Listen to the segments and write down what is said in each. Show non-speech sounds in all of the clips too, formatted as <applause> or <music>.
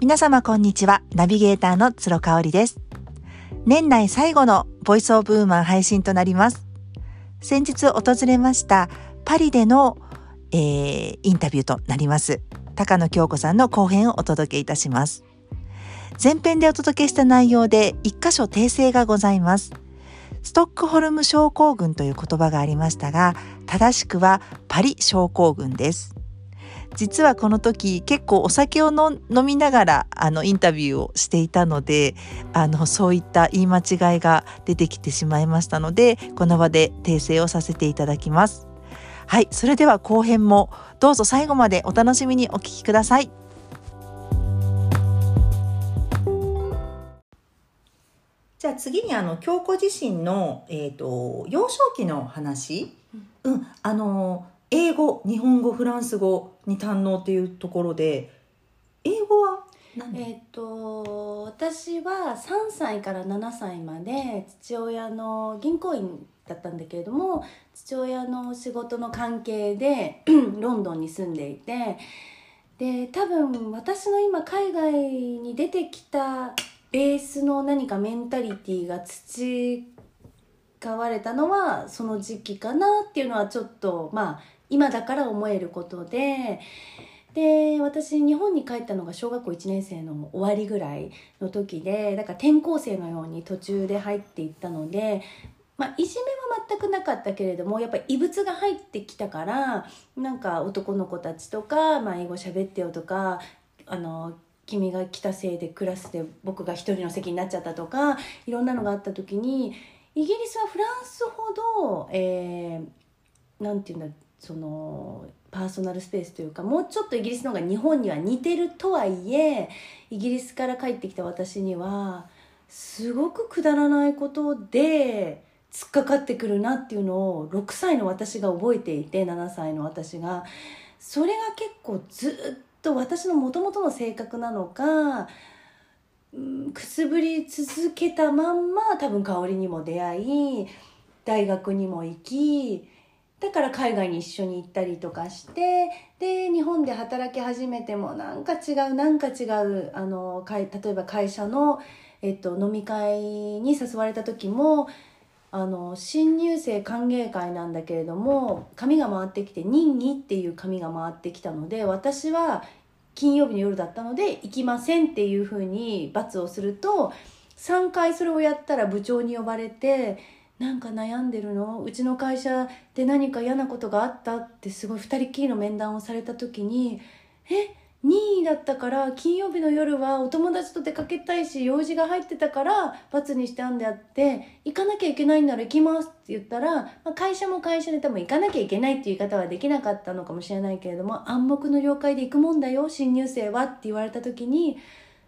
皆様こんにちは。ナビゲーターの鶴香織です。年内最後のボイスオブウーマン配信となります。先日訪れましたパリでの、えー、インタビューとなります。高野京子さんの後編をお届けいたします。前編でお届けした内容で一箇所訂正がございます。ストックホルム症候群という言葉がありましたが、正しくはパリ症候群です。実はこの時結構お酒を飲みながらあのインタビューをしていたのであのそういった言い間違いが出てきてしまいましたのでこの場で訂正をさせていただきます。はい、それでは後編もどうぞ最後までお楽しみにお聞きください。じゃあ次にあの京子自身の、えーと、幼少期の話、うん、うん、あの英語日本語フランス語に堪能っていうところで英語はえっ、と私は3歳から7歳まで父親の銀行員だったんだけれども父親の仕事の関係で <clears throat> ロンドンに住んでいてで多分私の今海外に出てきたベースの何かメンタリティーが培われたのはその時期かなっていうのはちょっとまあ今だから思えることでで私日本に帰ったのが小学校1年生の終わりぐらいの時でだから転校生のように途中で入っていったので、まあ、いじめは全くなかったけれどもやっぱり異物が入ってきたからなんか男の子たちとか、まあ、英語喋ってよとかあの君が来たせいでクラスで僕が一人の席になっちゃったとかいろんなのがあった時にイギリスはフランスほど、えー、ていうんだろうそのパーソナルスペースというかもうちょっとイギリスの方が日本には似てるとはいえイギリスから帰ってきた私にはすごくくだらないことで突っかかってくるなっていうのを6歳の私が覚えていて7歳の私が。それが結構ずっと私のもともとの性格なのかくすぶり続けたまんま多分香りにも出会い大学にも行きだから海外に一緒に行ったりとかしてで日本で働き始めてもなんか違うなんか違うあの例えば会社の、えっと、飲み会に誘われた時もあの新入生歓迎会なんだけれども紙が回ってきて「任意」っていう紙が回ってきたので私は金曜日の夜だったので行きませんっていうふうに罰をすると3回それをやったら部長に呼ばれてなんか悩んでるの？うちの会社で何か嫌なことがあった？ってすごい2人きりの面談をされた時にえ？2位だったから金曜日の夜はお友達と出かけたいし用事が入ってたから罰にしたんであって行かなきゃいけないんなら行きますって言ったら、まあ、会社も会社で多分行かなきゃいけないっていう言い方はできなかったのかもしれないけれども暗黙の了解で行くもんだよ新入生はって言われた時に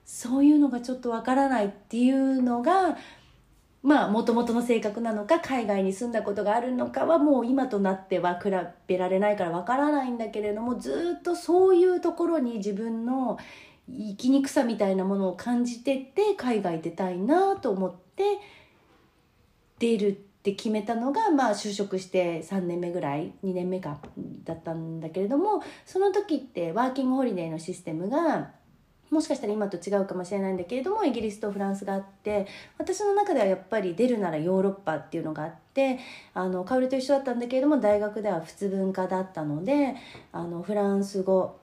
そういうのがちょっとわからないっていうのがまあもともとの性格なのか海外に住んだことがあるのかはもう今となっては比べられないからわからないんだけれどもずっとそういうところに自分の生きにくさみたいなものを感じてて海外出たいなと思って出るって決めたのがまあ就職して3年目ぐらい2年目かだったんだけれどもその時ってワーキングホリデーのシステムがもしかしたら今と違うかもしれないんだけれどもイギリスとフランスがあって私の中ではやっぱり出るならヨーロッパっていうのがあってあの香りと一緒だったんだけれども大学では普通文化だったのであのフランス語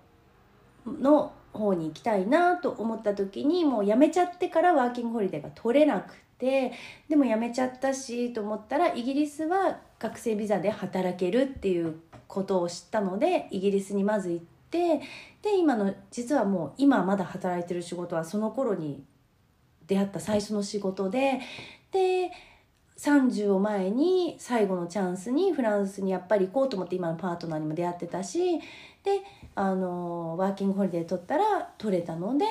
の方に行きたいなと思った時にもう辞めちゃってからワーキングホリデーが取れなくてでも辞めちゃったしと思ったらイギリスは学生ビザで働けるっていうことを知ったのでイギリスにまず行って。で今の実はもう今まだ働いてる仕事はその頃に出会った最初の仕事でで30を前に最後のチャンスにフランスにやっぱり行こうと思って今のパートナーにも出会ってたしであのワーキングホリデー取ったら取れたので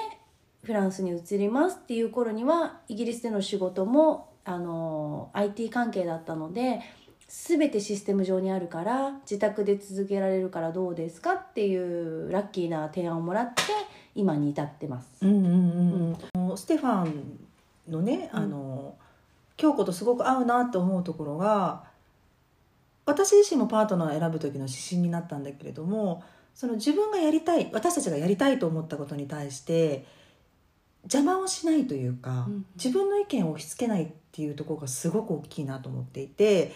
フランスに移りますっていう頃にはイギリスでの仕事もあの IT 関係だったので全てシステム上にあるから自宅で続けられるからどうですかっていうラッキーな提案をもらって今に至ってます。うんうんうん、ステファンのね、あの京子とすごく合うなと思うところが私自身もパートナーを選ぶ時の指針になったんだけれどもその自分がやりたい私たちがやりたいと思ったことに対して邪魔をしないというか、うん。自分の意見を押し付けないっていうところがすごく大きいなと思っていて、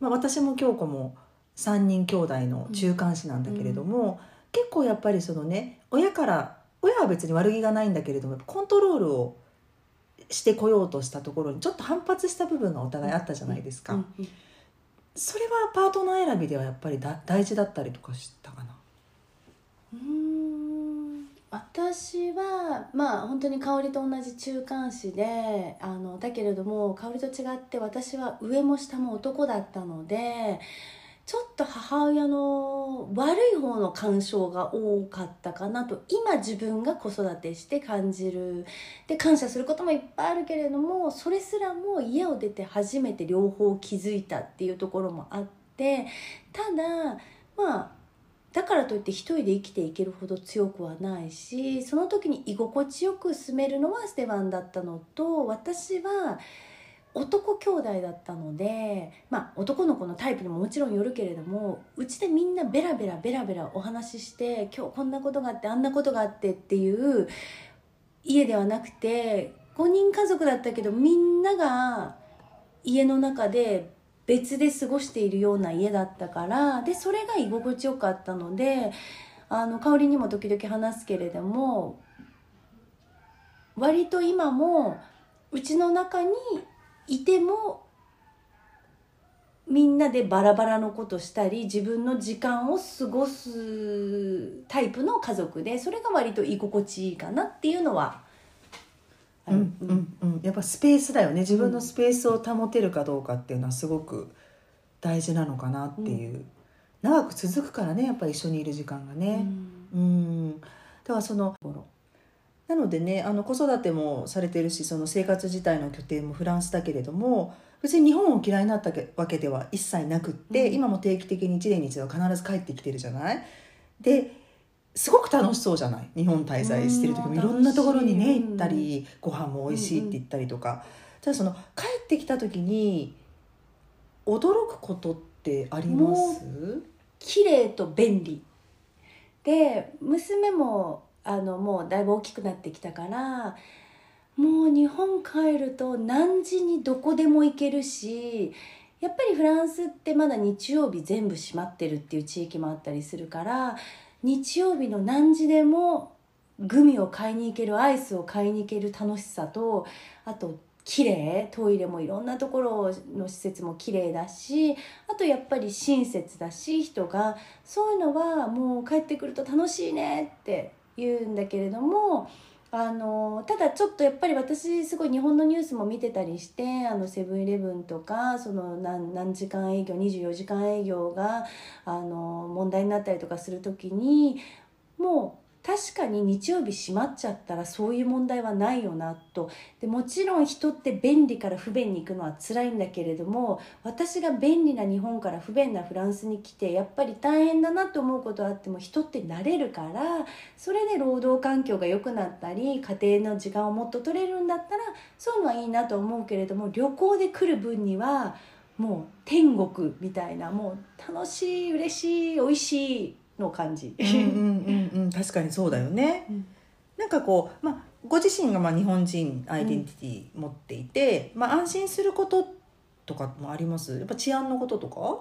まあ、私も京子も3人兄弟の中間子なんだけれども、結構やっぱりそのね親から親は別に悪気がないんだけれどもコントロールをしてこようとしたところにちょっと反発した部分がお互いあったじゃないですか、うんうん。それはパートナー選びではやっぱりだ大事だったりとかしたかな。うーん私はまあ本当に香りと同じ中間子であのだけれども香りと違って私は上も下も男だったのでちょっと母親の悪い方の干渉が多かったかなと今自分が子育てして感じる。で感謝することもいっぱいあるけれどもそれすらも家を出て初めて両方気づいたっていうところもあってただまあだからといって一人で生きていけるほど強くはないしその時に居心地よく住めるのはステファンだったのと私は男兄弟だったのでまあ男の子のタイプにももちろんよるけれどもうちでみんなベラベラベラベラお話しして今日こんなことがあってあんなことがあってっていう家ではなくて5人家族だったけどみんなが家の中で別で過ごしているような家だったからでそれが居心地よかったのであの香りにも時々話すけれども割と今もうちの中にいてもみんなでバラバラのことしたり自分の時間を過ごすタイプの家族でそれが割と居心地いいかなっていうのはうんうんうん、やっぱスペースだよね。自分のスペースを保てるかどうかっていうのはすごく大事なのかなっていう、長く続くからねやっぱり一緒にいる時間がうねん。うん。だからそのなのでねあの子育てもされてるしその生活自体の拠点もフランスだけれども別に日本を嫌いになったわけでは一切なくって、うん。今も定期的に1年に一度必ず帰ってきてるじゃない？ですごく楽しそうじゃない？日本滞在してる時も。うんいろんなところにね行ったりご飯も美味しいって言ったりとか、ただその帰ってきた時に驚くことってあります？綺麗と便利。で娘もあのもうだいぶ大きくなってきたからもう日本帰ると何時にどこでも行けるしやっぱりフランスってまだ日曜日全部閉まってるっていう地域もあったりするから日曜日の何時でもグミを買いに行けるアイスを買いに行ける楽しさとあと綺麗トイレもいろんなところの施設も綺麗だしあとやっぱり親切だし人がそういうのはもう帰ってくると楽しいねって言うんだけれどもあのただちょっとやっぱり私すごい日本のニュースも見てたりしてあのセブンイレブンとかその何何時間営業24時間営業があの問題になったりとかする時にもう確かに日曜日閉まっちゃったらそういう問題はないよなと。でもちろん人って便利から不便に行くのは辛いんだけれども私が便利な日本から不便なフランスに来てやっぱり大変だなと思うことあっても人って慣れるからそれで労働環境が良くなったり家庭の時間をもっと取れるんだったらそういうのはいいなと思うけれども旅行で来る分にはもう天国みたいなもう楽しい嬉しい美味しいの感じ。うんうんうんうん。確かにそうだよね、うん。なんかこう、まあ、ご自身がまあ日本人アイデンティティ持っていて、まあ、安心することとかもあります？やっぱ治安のこととか、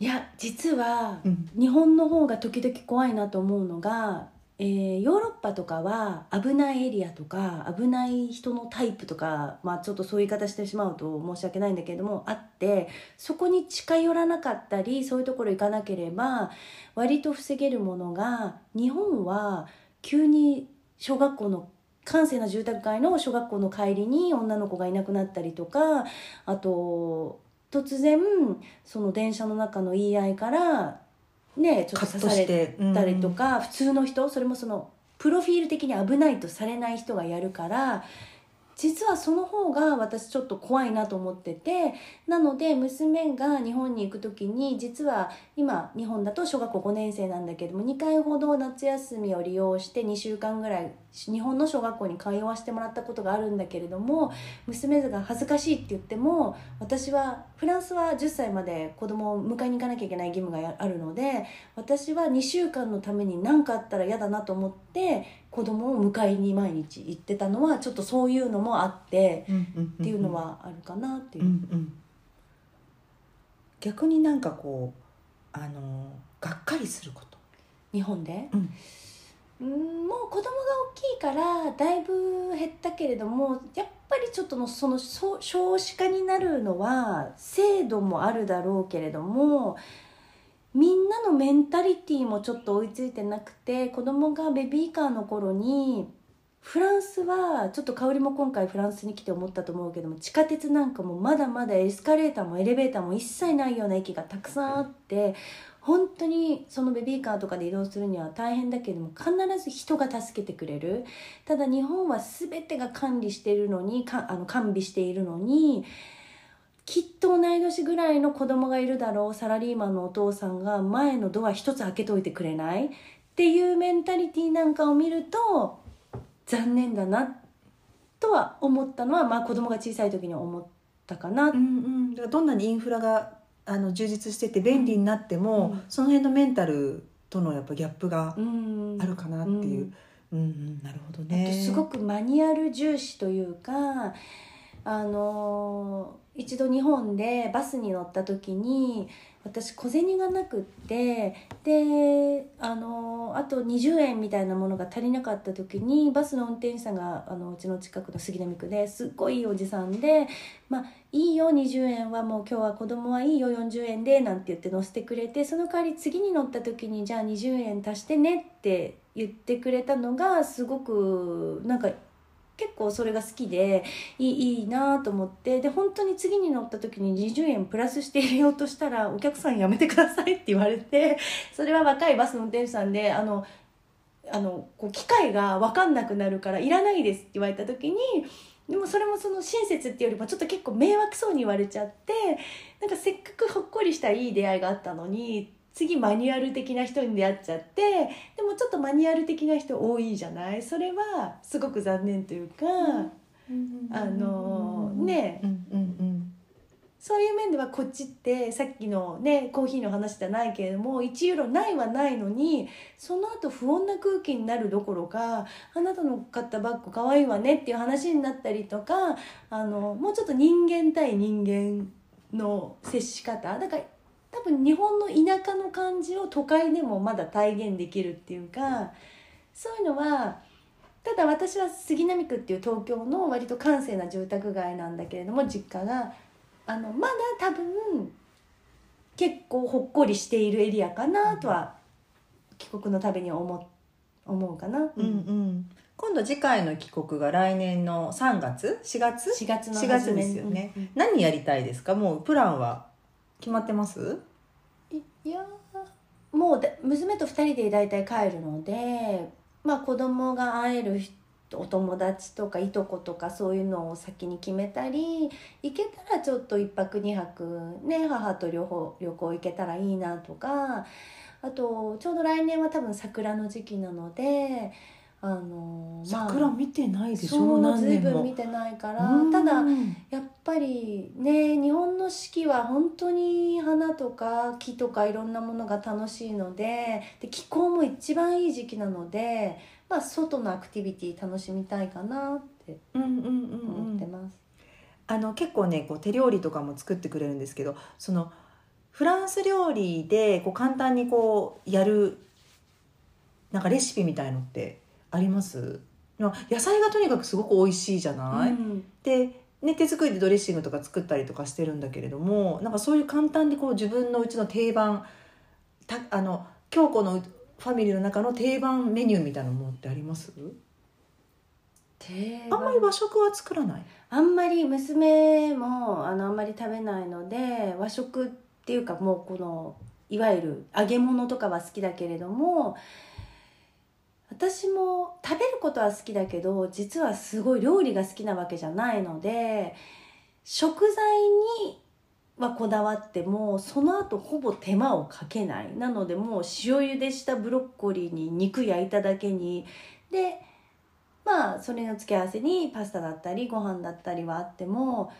いや実はうん。日本の方が時々怖いなと思うのが、えーヨーロッパとかは危ないエリアとか危ない人のタイプとか、まあ、ちょっとそういう言い方してしまうと申し訳ないんだけれどもあってそこに近寄らなかったりそういうところ行かなければ割と防げるものが日本は急に小学校の閑静な住宅街の小学校の帰りに女の子がいなくなったりとかあと突然その電車の中の言い合いからねちょっと刺されてたりとか、普通の人それもそのプロフィール的に危ないとされない人がやるから実はその方が私ちょっと怖いなと思っててなので娘が日本に行く時に実は今日本だと小学校5年生なんだけども2回ほど夏休みを利用して2週間ぐらい日本の小学校に通わせてもらったことがあるんだけれども娘が恥ずかしいって言っても私はフランスは10歳まで子供を迎えに行かなきゃいけない義務があるので私は2週間のために何かあったら嫌だなと思って子供を迎えに毎日行ってたのはちょっとそういうのもあってっていうのはあるかなっていう。うんうん逆になんかこうあのがっかりすること。日本で、うんうんもう子供が大きいからだいぶ減ったけれどもやっぱりちょっとのその少子化になるのは制度もあるだろうけれどもみんなのメンタリティーもちょっと追いついてなくて子供がベビーカーの頃にフランスはちょっと香りも今回フランスに来て思ったと思うけども地下鉄なんかもまだまだエスカレーターもエレベーターも一切ないような駅がたくさんあって本当にそのベビーカーとかで移動するには大変だけども必ず人が助けてくれる。ただ日本は全てが管理しているのにかあの完備しているのにきっと同い年ぐらいの子供がいるだろうサラリーマンのお父さんが前のドア一つ開けといてくれないっていうメンタリティーなんかを見ると残念だなとは思ったのは、まあ、子供が小さい時に思ったかな、うんうん、だからどんなにインフラがあの充実してて便利になっても、うん。その辺のメンタルとのやっぱギャップがうん。あるかなっていう、うん。うんなるほどね。すごくマニュアル重視というかあの一度日本でバスに乗った時に私小銭がなくってであのあと20円みたいなものが足りなかった時にバスの運転手さんがあのうちの近くの杉並区ですっごいいいおじさんで「まあいいよ20円はもう今日は子供はいいよ40円で」なんて言って乗せてくれてその代わり次に乗った時に「じゃあ20円足してね」って言ってくれたのがすごくなんか結構それが好きでいいいいなと思ってで本当に次に乗った時に20円プラスして入れようとしたら「お客さんやめてください」って言われてそれは若いバスの運転手さんであのあのこう機械が分かんなくなるからいらないですって言われた時にでもそれもその親切っていうよりもちょっと結構迷惑そうに言われちゃってなんかせっかくほっこりしたいい出会いがあったのに次マニュアル的な人に出会っちゃってでもちょっとマニュアル的な人多いじゃない？それはすごく残念というか、あのね。そういう面ではこっちってさっきのねコーヒーの話じゃないけれども1ユーロないはないのにその後不穏な空気になるどころかあなたの買ったバッグかわいいわねっていう話になったりとかあのもうちょっと人間対人間の接し方だから多分日本の田舎の感じを都会でもまだ体現できるっていうかそういうのはただ私は杉並区っていう東京の割と閑静な住宅街なんだけれども実家があのまだ多分結構ほっこりしているエリアかなとは帰国のたびに思思うかな、うん。うん。今度次回の帰国が来年の3月？4月？4月の4月ですよね、うんうん。何やりたいですか？もうプランは？決まってます？いいやーもうだ娘と2人で大体帰るのでまあ子供が会える人お友達とかいとことかそういうのを先に決めたり行けたらちょっと1泊2泊ね母と旅行旅行行けたらいいなとかあとちょうど来年は多分桜の時期なのであのまあ桜見てないでしょ？随分見てないからうん。ただやっぱりね日本の四季は本当に花とか木とかいろんなものが楽しいのでで気候も一番いい時期なので、まあ、外のアクティビティ楽しみたいかなってうんうんうんうん。思ってます。あの結構ねこう手料理とかも作ってくれるんですけどそのフランス料理でこう簡単にこうやるなんかレシピみたいのってあります？まあ野菜がとにかくすごく美味しいじゃない、うん。で、ね、手作りでドレッシングとか作ったりとかしてるんだけれどもなんかそういう簡単にこう自分のうちの定番たあの京子のファミリーの中の定番メニューみたいなものってあります？定あんまり和食は作らない？あんまり娘もあのあんまり食べないので和食っていうかもうこのいわゆる揚げ物とかは好きだけれども私も食べることは好きだけど実はすごい料理が好きなわけじゃないので食材にはこだわってもその後ほぼ手間をかけない。なのでもう塩茹でしたブロッコリーに肉焼いただけに。でまあそれの付け合わせにパスタだったりご飯だったりはあっても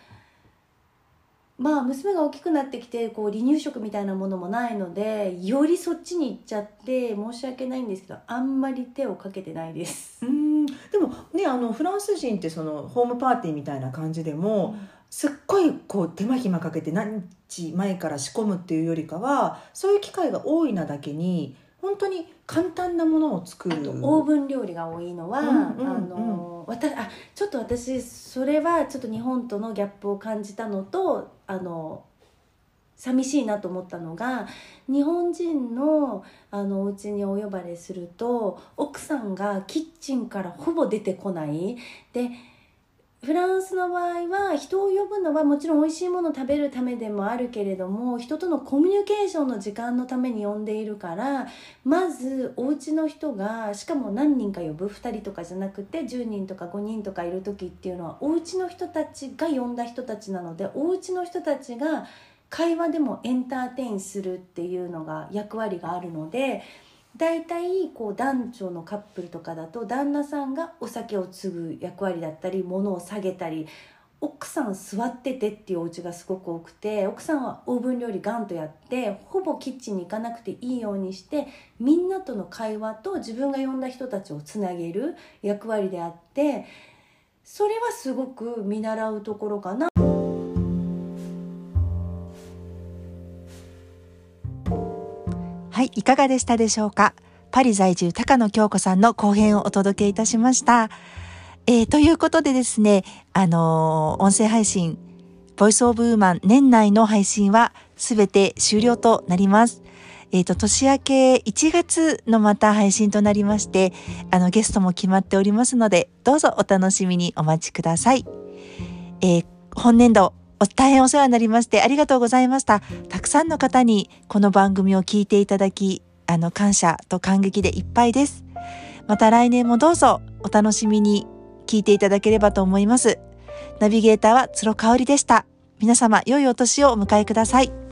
まあ娘が大きくなってきてこう離乳食みたいなものもないのでよりそっちに行っちゃって申し訳ないんですけどあんまり手をかけてないです。うん。でもねあのフランス人ってそのホームパーティーみたいな感じでも、すっごいこう手間暇かけて何日前から仕込むっていうよりかはそういう機会が多いなだけに本当に簡単なものを作る。オーブン料理が多いのは、うんうんうん。あのわたあちょっと私それはちょっと日本とのギャップを感じたのとあの寂しいなと思ったのが日本人のあのお家にお呼ばれすると奥さんがキッチンからほぼ出てこない。でフランスの場合は人を呼ぶのはもちろん美味しいもの食べるためでもあるけれども人とのコミュニケーションの時間のために呼んでいるからまずお家の人がしかも何人か呼ぶ2人とかじゃなくて10人とか5人とかいる時っていうのはお家の人たちが呼んだ人たちなのでお家の人たちが会話でもエンターテインするっていうのが役割があるので大体こう男女のカップルとかだと旦那さんがお酒を継ぐ役割だったり物を下げたり奥さん座っててっていうお家がすごく多くて奥さんはオーブン料理ガンとやってほぼキッチンに行かなくていいようにしてみんなとの会話と自分が呼んだ人たちをつなげる役割であってそれはすごく見習うところかな。い、かがでしたでしょうか？パリ在住高野京子さんの後編をお届けいたしました。えー、ということでですね、あのー音声配信、ボイスオブウーマン年内の配信はすべて終了となります。えっ、と、年明け1月のまた配信となりまして、あの、ゲストも決まっておりますので、どうぞお楽しみにお待ちください。えー本年度、大変お世話になりましてありがとうございました。たくさんの方にこの番組を聞いていただき、あの、感謝と感激でいっぱいです。また来年もどうぞお楽しみに聞いていただければと思います。ナビゲーターは鶴香織でした。皆様、良いお年をお迎えください。